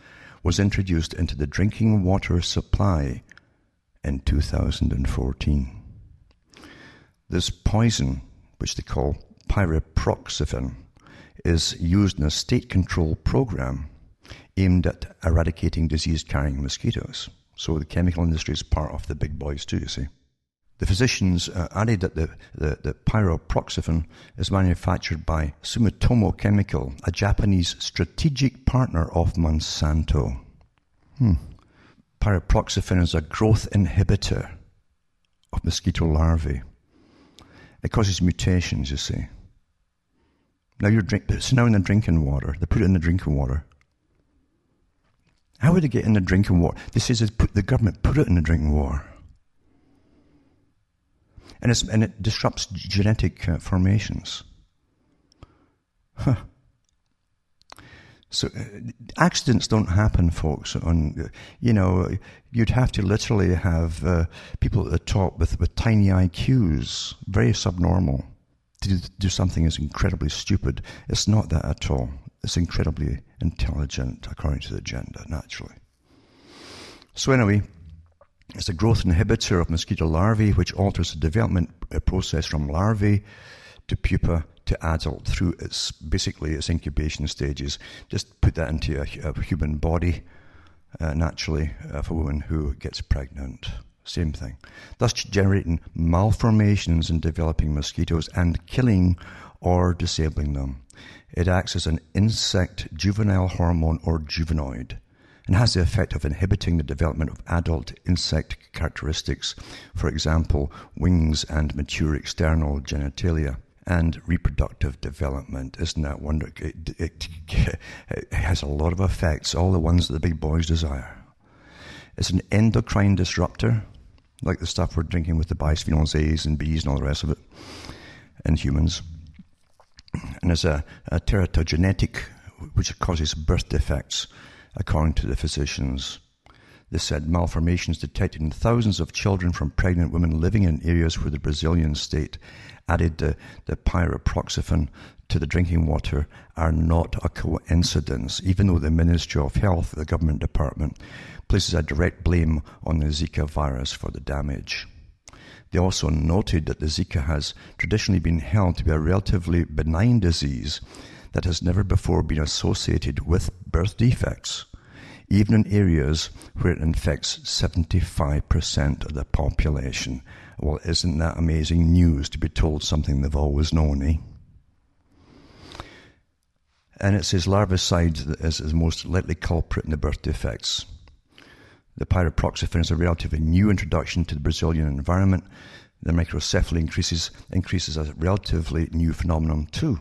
was introduced into the drinking water supply in 2014. This poison, which they call pyriproxyfen, is used in a state control program aimed at eradicating disease carrying mosquitoes. So the chemical industry is part of the big boys too, you see. The physicians uh, added that the, the, the pyriproxyfen is manufactured by Sumitomo Chemical, a Japanese strategic partner of Monsanto. Hmm. Pyriproxyfen is a growth inhibitor of mosquito larvae. It causes mutations, you see. Now you're drink, it's now in the drinking water. They put it in the drinking water. How would they get in the drinking water? This is put, the government put it in the drinking water. And, and it disrupts genetic uh, formations. Huh. So uh, accidents don't happen, folks. On you know, you'd have to literally have uh, people at the top with, with tiny IQs, very subnormal, to do something as incredibly stupid. It's not that at all. It's incredibly intelligent, according to the agenda, naturally. So anyway, it's a growth inhibitor of mosquito larvae, which alters the development uh, process from larvae to pupa to adult through its basically its incubation stages. Just put that into a, a human body uh, naturally uh, for a woman who gets pregnant. Same thing. Thus generating malformations in developing mosquitoes and killing or disabling them. It acts as an insect juvenile hormone or juvenoid and has the effect of inhibiting the development of adult insect characteristics, for example, wings and mature external genitalia and reproductive development. Isn't that wonderful? It, it, it, has a lot of effects, all the ones that the big boys desire. It's an endocrine disruptor, like the stuff we're drinking with the bisphenols A's and B's and all the rest of it in humans. And it's a, a teratogenetic, which causes birth defects, according to the physicians. They said malformations detected in thousands of children from pregnant women living in areas where the Brazilian state added the, the to the drinking water are not a coincidence, even though the Ministry of Health, the government department, places a direct blame on the Zika virus for the damage. They also noted that the Zika has traditionally been held to be a relatively benign disease that has never before been associated with birth defects, even in areas where it infects 75% of the population. Well, isn't that amazing news to be told something they've always known, eh? And it says larvicide is the most likely culprit in the birth defects. The pyriproxyfen is a relatively new introduction to the Brazilian environment. The microcephaly increases, increases as a relatively new phenomenon too.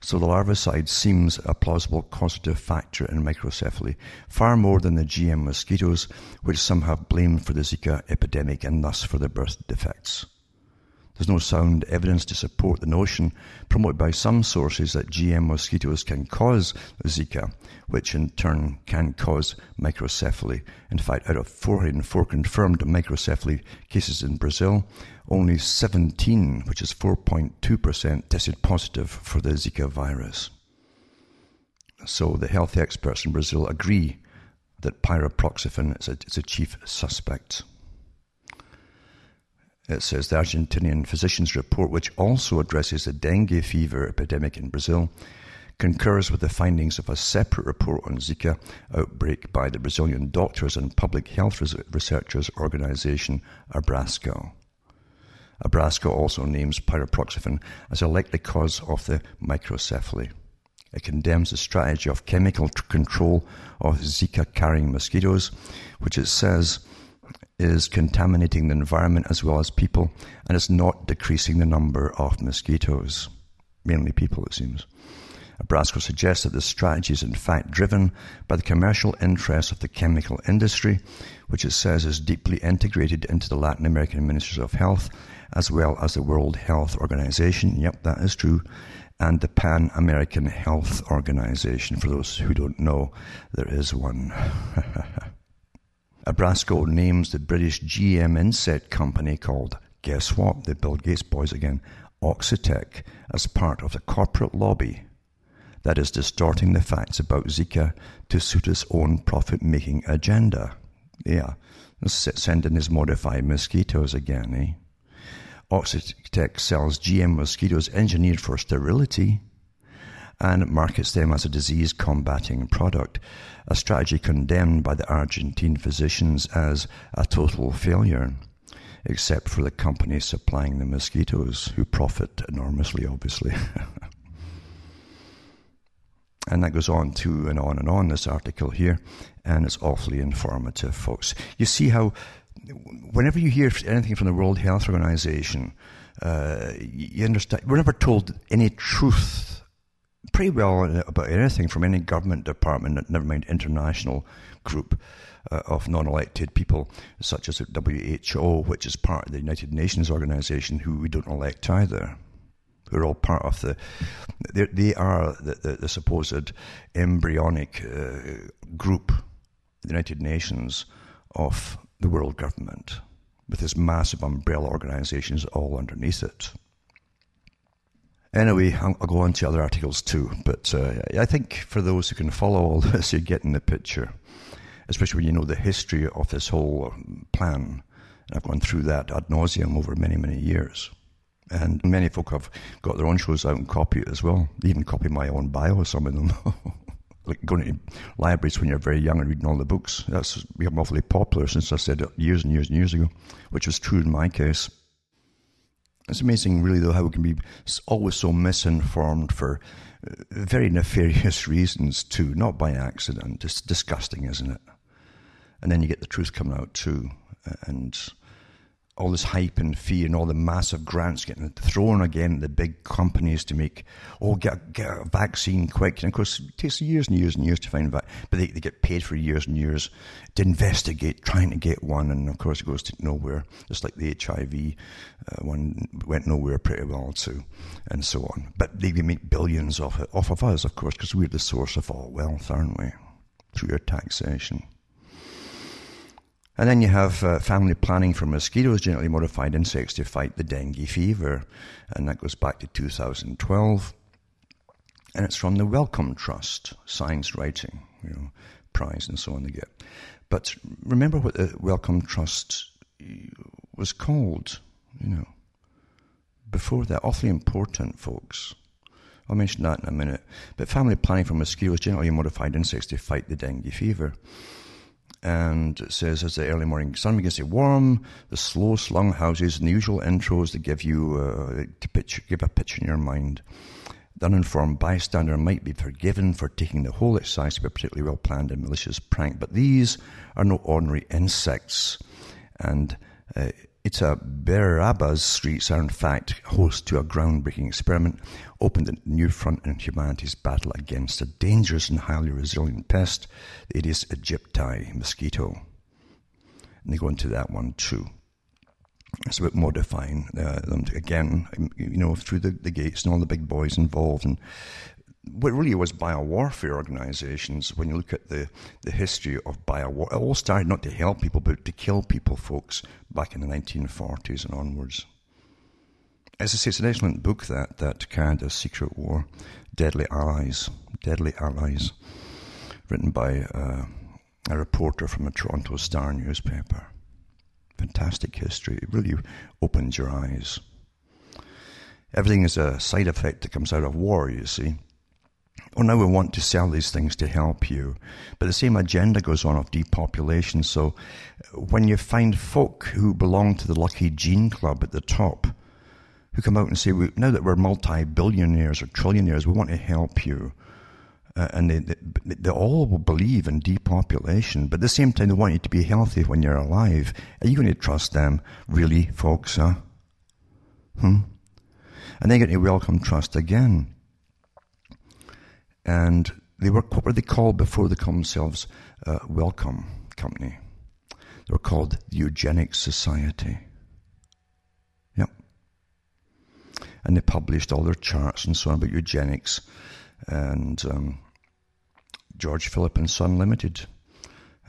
So the larvicide seems a plausible causative factor in microcephaly, far more than the GM mosquitoes, which some have blamed for the Zika epidemic and thus for the birth defects. There's no sound evidence to support the notion, promoted by some sources, that GM mosquitoes can cause Zika, which in turn can cause microcephaly. In fact, out of 404 confirmed microcephaly cases in Brazil, only 17, which is 4.2%, tested positive for the Zika virus. So the health experts in Brazil agree that pyriproxyfen is a, is a chief suspect. It says the Argentinian physician's report, which also addresses the dengue fever epidemic in Brazil, concurs with the findings of a separate report on Zika outbreak by the Brazilian Doctors and Public Health Researchers Organization, Abrasco. Abrasco also names pyriproxyfen as a likely cause of the microcephaly. It condemns the strategy of chemical control of Zika carrying mosquitoes, which it says is contaminating the environment as well as people and is not decreasing the number of mosquitoes. Mainly people, it seems. Abrasco suggests that this strategy is in fact driven by the commercial interests of the chemical industry, which it says is deeply integrated into the Latin American Ministries of Health, as well as the World Health Organization. Yep, that is true. And the Pan American Health Organization. For those who don't know, there is one. Abrasco names the British GM insect company called, guess what, the Bill Gates boys again, Oxitec, as part of the corporate lobby that is distorting the facts about Zika to suit its own profit making agenda. Yeah, sending his modified mosquitoes again, eh? Oxitec sells GM mosquitoes engineered for sterility and markets them as a disease combating product, a strategy condemned by the Argentine physicians as a total failure, except for the companies supplying the mosquitoes, who profit enormously, obviously. and that goes on to and on and on, this article here, and it's awfully informative, folks. You see how whenever you hear anything from the World Health Organization, uh, you understand, we're never told any truth pretty well about anything from any government department, never mind international group uh, of non-elected people, such as WHO, which is part of the United Nations organization, who we don't elect either. We're all part of the. They are the, the, the supposed embryonic uh, group, the United Nations, of the world government, with this massive umbrella organizations all underneath it. Anyway, I'll go on to other articles too, but uh, I think for those who can follow all this, you're getting the picture, especially when you know the history of this whole plan. And I've gone through that ad nauseum over many, many years. And many folk have got their own shows out and copy it as well. They even copy my own bio, some of them. like going to libraries when you're very young and reading all the books. That's become awfully popular since I said it years and years and years ago, which was true in my case. It's amazing, really, though, how we can be always so misinformed for uh, very nefarious reasons, too, not by accident. It's disgusting, isn't it? And then you get the truth coming out, too. And all this hype and fear and all the massive grants getting thrown again at the big companies to make, oh, get, get a vaccine quick. And of course, it takes years and years and years to find that, but they, they get paid for years and years to investigate trying to get one. And of course, it goes to nowhere, just like the HIV uh, one went nowhere pretty well too, and so on. But they make billions off it, off of us, of course, because we're the source of all wealth, aren't we? Through your taxation. And then you have uh, family planning for mosquitoes, genetically modified insects to fight the dengue fever. And that goes back to 2012. And it's from the Wellcome Trust, science writing, you know, prize and so on they get. But remember what the Wellcome Trust was called, you know, before that. Awfully important, folks. I'll mention that in a minute. But family planning for mosquitoes, genetically modified insects to fight the dengue fever and it says as the early morning sun begins to warm, the slow slung houses and the usual intros that give you uh, to pitch, give a picture in your mind. The uninformed bystander might be forgiven for taking the whole exercise to be a particularly well planned and malicious prank, but these are no ordinary insects, and uh, Itaberaba streets are in fact host to a groundbreaking experiment opened a new front in humanity's battle against a dangerous and highly resilient pest, the Aedes aegypti mosquito. And they go into that one too. It's about modifying uh, them to, again, you know, through the, the gates and all the big boys involved. And what really was biowarfare organizations, when you look at the, the history of biowar, it all started not to help people, but to kill people, folks, back in the 1940s and onwards. As I say, it's an excellent book, that, that Canada's Secret War, Deadly Allies, Deadly Allies, written by uh, a reporter from a Toronto Star newspaper. Fantastic history. It really opens your eyes. Everything is a side effect that comes out of war, you see. Well, now we want to sell these things to help you. But the same agenda goes on of depopulation. So when you find folk who belong to the lucky gene club at the top, who come out and say, now that we're multi-billionaires or trillionaires, we want to help you. Uh, and they, they, they, all believe in depopulation, but at the same time, they want you to be healthy when you're alive. Are you going to trust them, really, folks? Huh? Hmm? And they're going to Wellcome Trust again. And they were, what were they called before they called themselves uh, Company? They were called the Eugenics Society. Yep. And they published all their charts and so on about eugenics. And um, George Philip and Son Limited,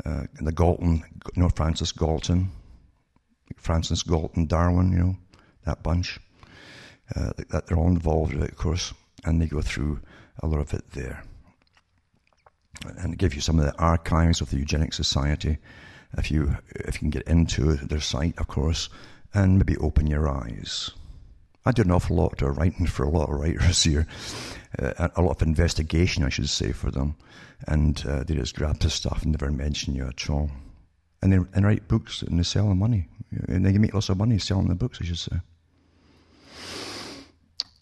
uh, and the Galton, you know, Francis Galton, Francis Galton Darwin, you know, that bunch. Uh, that they're all involved, of course, and they go through a lot of it there. And give you some of the archives of the Eugenics Society, if you if you can get into their site, of course, and maybe open your eyes I do an awful lot of writing for a lot of writers here, uh, a lot of investigation, I should say, for them. And uh, they just grab the stuff and never mention you at all. And they and write books and they sell them money. And they make lots of money selling the books, I should say.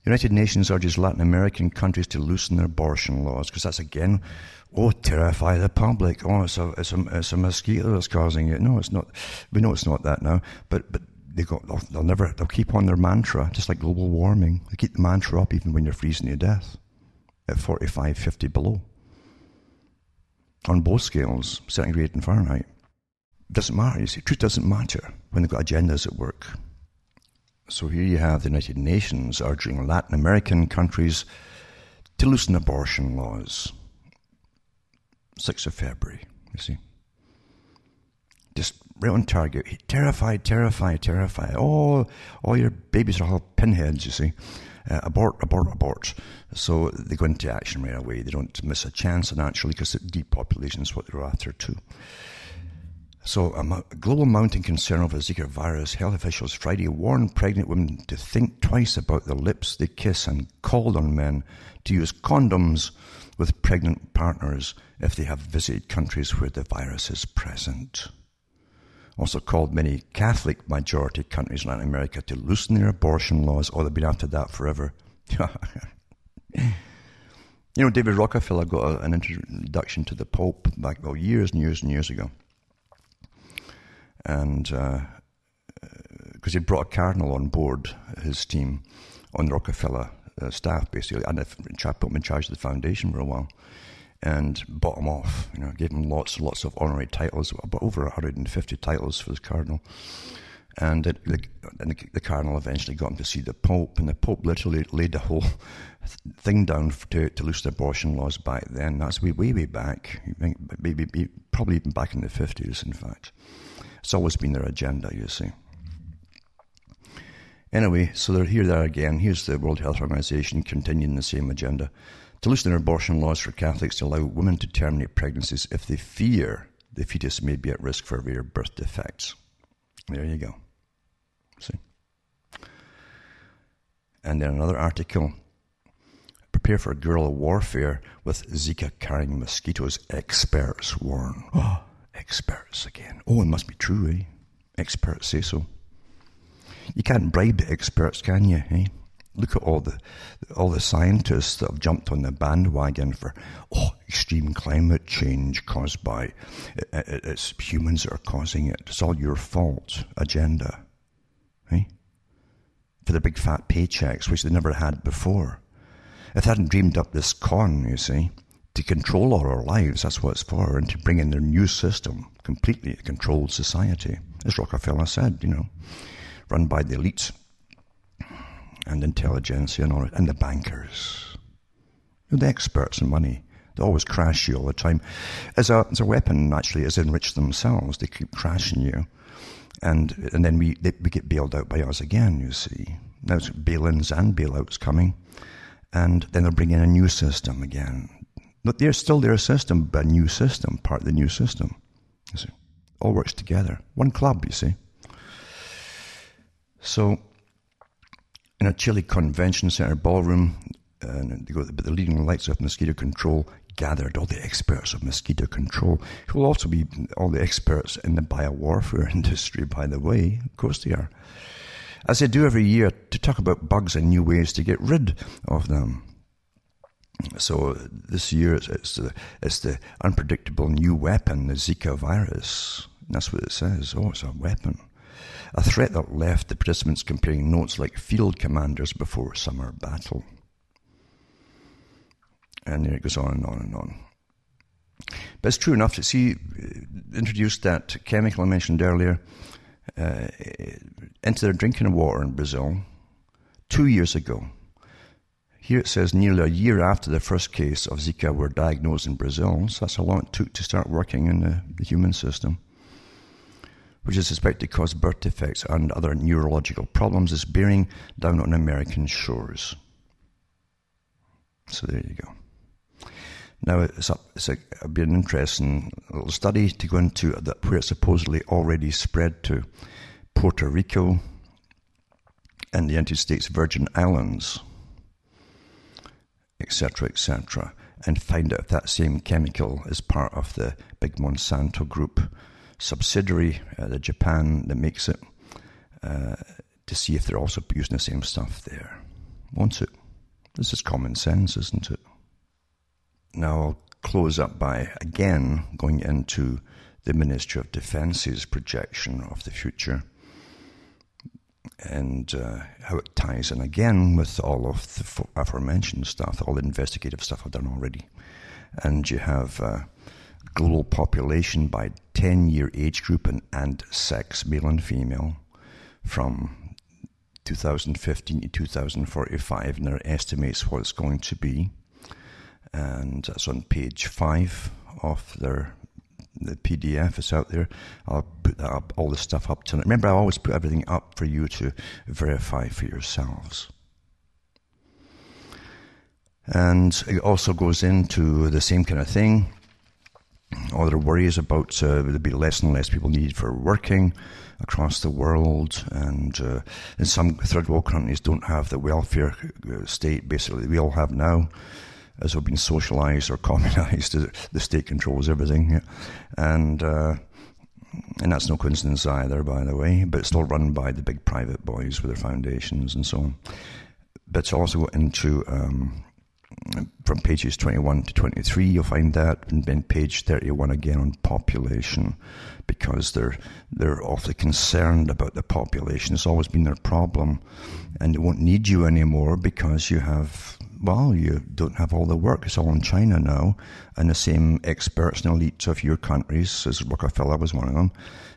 United Nations urges Latin American countries to loosen their abortion laws because that's again, oh, terrify the public. Oh, it's a, it's a, it's a mosquito that's causing it. No, it's not. We know it's not that now. But but they got they'll, they'll never they'll keep on their mantra just like global warming. They keep the mantra up even when you're freezing to death at 45, 50 below on both scales, centigrade and Fahrenheit. Doesn't matter. You see, truth doesn't matter when they've got agendas at work. So here you have the United Nations urging Latin American countries to loosen abortion laws. 6th of February, you see. Just right on target. Terrified, terrified, terrified. Oh, all your babies are all pinheads, you see. Uh, abort, abort, abort. So they go into action right away. They don't miss a chance, and actually, because depopulation is what they're after too. So, a global mounting concern over Zika virus, health officials Friday warned pregnant women to think twice about the lips they kiss and called on men to use condoms with pregnant partners if they have visited countries where the virus is present. Also called many Catholic majority countries in Latin America to loosen their abortion laws, or they've been after that forever. you know, David Rockefeller got an introduction to the Pope back, well, years and years and years ago and because uh, he brought a cardinal on board his team on Rockefeller uh, staff, basically, and I put him in charge of the foundation for a while, and bought him off. You know, gave him lots and lots of honorary titles, about over 150 titles for the cardinal. And, it, the, and the, the, cardinal eventually got him to see the Pope, and the Pope literally laid the whole thing down to, to loosen abortion laws back then. That's way, way, way back, maybe, probably even back in the 50s, in fact. It's always been their agenda, you see. Anyway, so they're here there again. Here's the World Health Organization continuing the same agenda to loosen abortion laws for Catholics to allow women to terminate pregnancies if they fear the fetus may be at risk for rare birth defects. There you go. See? And then another article prepare for a guerrilla warfare with Zika carrying mosquitoes, experts warn. Oh. Experts again. Oh, it must be true, eh? Experts say so. You can't bribe the experts, can you, eh? Look at all the all the scientists that have jumped on the bandwagon for oh extreme climate change caused by it, it, it's humans that are causing it. It's all your fault agenda, eh? For the big fat paychecks, which they never had before. If they hadn't dreamed up this con, you see, to control all our lives. That's what it's for, and to bring in their new system, completely a controlled society. As Rockefeller said, you know, run by the elites and intelligentsia and all and the bankers. You're the experts in money. They always crash you all the time. As a, as a weapon, actually, as enrich themselves. They keep crashing you. And, and then we, they, we get bailed out by us again, you see. Now it's bail-ins and bailouts coming. And then they'll bring in a new system again but they're still their system, but a new system, part of the new system. You see, all works together. One club, you see. So, in a chilly convention center ballroom, and they go, but the leading lights of mosquito control gathered all the experts of mosquito control, who will also be all the experts in the biowarfare industry, by the way. Of course they are. As they do every year, to talk about bugs and new ways to get rid of them. So this year it's the, it's the unpredictable new weapon, the Zika virus. That's what it says. Oh, it's a weapon. A threat that left the participants comparing notes like field commanders before summer battle. And there it goes on and on and on. But it's true enough to see, introduced that chemical I mentioned earlier uh, into their drinking water in Brazil two years ago. Here it says nearly a year after the first case of Zika were diagnosed in Brazil, so that's how long it took to start working in the, the human system, which is suspected to cause birth defects and other neurological problems, is bearing down on American shores. So there you go. Now it's, a, it's a, it'll be an interesting little study to go into that where it's supposedly already spread to Puerto Rico, and the United States Virgin Islands, etc., etc., and find out if that same chemical is part of the big Monsanto group subsidiary, uh, the Japan that makes it, uh, to see if they're also using the same stuff there. Won't it? This is common sense, isn't it? Now I'll close up by again going into the Ministry of Defence's projection of the future and uh, how it ties in again with all of the aforementioned stuff, all the investigative stuff I've done already. And you have uh, global population by 10 year age group and, and sex, male and female, from 2015 to 2045, and their estimates what it's going to be. And that's on page 5 of their the PDF is out there. I'll put that up, all the stuff up tonight. Remember, I always put everything up for you to verify for yourselves. And it also goes into the same kind of thing. All their worries about uh, there'll be less and less people needed for working across the world, and uh, in some third world countries don't have the welfare uh, state basically we all have now as we've been socialized or communized, the state controls everything. And, uh, and that's no coincidence either, by the way, but it's still run by the big private boys with their foundations and so on. But it's also into, um, from pages 21 to 23, you'll find that, and then page 31 again on population, because they're, they're awfully concerned about the population. It's always been their problem, and they won't need you anymore because you have well, you don't have all the work. It's all in China now. And the same experts and elites of your countries, as Rockefeller was one of them,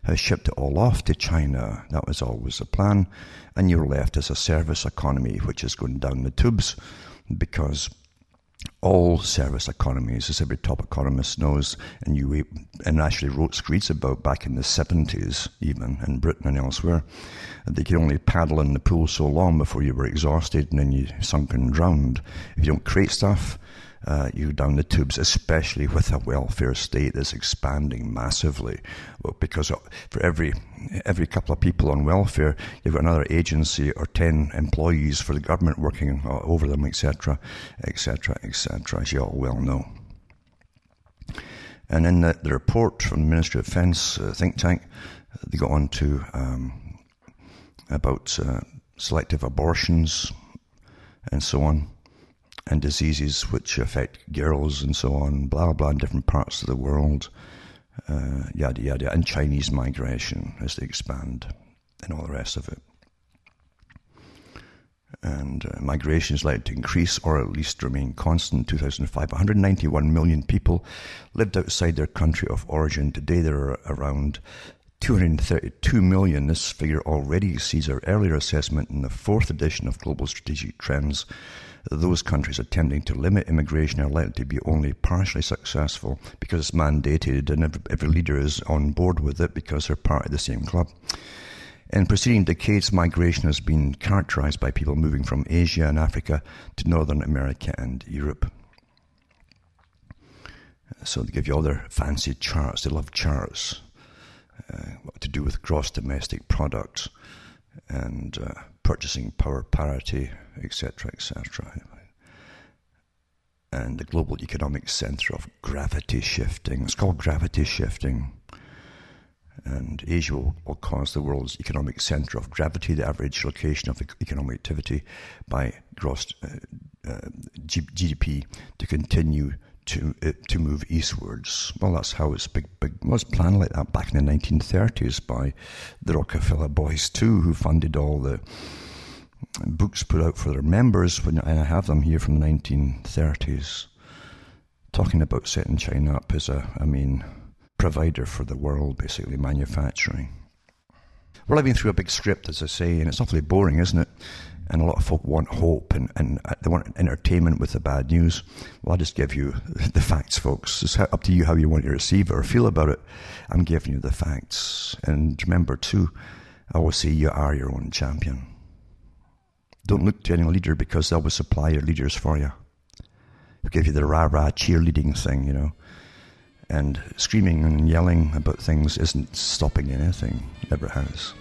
has shipped it all off to China. That was always the plan. And you're left as a service economy, which is going down the tubes because all service economies, as every top economist knows, and you and actually wrote screeds about back in the 70s, even in Britain and elsewhere, that they could only paddle in the pool so long before you were exhausted and then you sunk and drowned. If you don't create stuff, uh, you down the tubes, especially with a welfare state that's expanding massively. Well, because for every every couple of people on welfare, you've got another agency or ten employees for the government working uh, over them, etc., etc., etc. As you all well know. And in the, the report from the Ministry of Defence uh, think tank, they got on to um, about uh, selective abortions and so on and diseases which affect girls and so on, blah blah, in different parts of the world, uh, yada yada, and Chinese migration as they expand, and all the rest of it. And uh, migration is likely to increase or at least remain constant. In 2005, 191 million people lived outside their country of origin. Today, there are around 232 million. This figure already exceeds our earlier assessment in the fourth edition of Global Strategic Trends those countries attempting to limit immigration are likely to be only partially successful because it's mandated and every, every leader is on board with it because they're part of the same club. In preceding decades, migration has been characterized by people moving from Asia and Africa to Northern America and Europe. So they give you all their fancy charts. They love charts. Uh, what to do with gross domestic product and uh, purchasing power parity, etc., etc. And the global economic center of gravity shifting. It's called gravity shifting. And Asia will, will cause the world's economic center of gravity, the average location of economic activity by gross uh, uh, GDP, to continue to uh, to move eastwards. Well, that's how it's big, big was planned like that back in the 1930s by the Rockefeller boys too, who funded all the books put out for their members. When I have them here from the 1930s, talking about setting China up as a, I mean, provider for the world, basically manufacturing. We're living through a big script, as I say, and it's awfully boring, isn't it? And a lot of folk want hope and, and uh, they want entertainment with the bad news. Well, I'll just give you the facts, folks. It's up to you how you want to receive it or feel about it. I'm giving you the facts. And remember, too, I always say you are your own champion. Don't look to any leader because they'll supply your leaders for you. They'll give you the rah rah cheerleading thing, you know. And screaming and yelling about things isn't stopping anything, never has.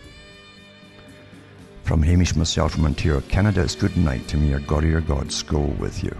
From Hamish myself from Ontario, Canada, it's good night to me. Your God or your gods go with you.